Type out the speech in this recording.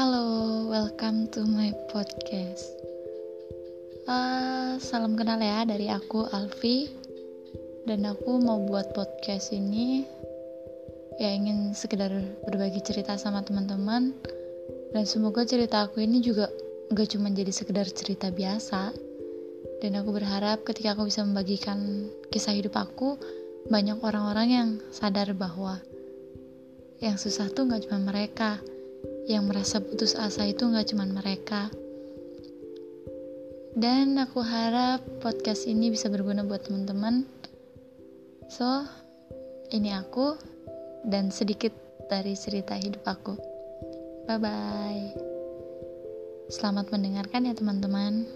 Halo, welcome to my podcast. Uh, salam kenal ya dari aku Alfi. Dan aku mau buat podcast ini ya ingin sekedar berbagi cerita sama teman-teman. Dan semoga cerita aku ini juga gak cuma jadi sekedar cerita biasa. Dan aku berharap ketika aku bisa membagikan kisah hidup aku banyak orang-orang yang sadar bahwa yang susah tuh gak cuma mereka yang merasa putus asa itu gak cuma mereka. Dan aku harap podcast ini bisa berguna buat teman-teman. So ini aku dan sedikit dari cerita hidup aku. Bye bye selamat mendengarkan ya teman-teman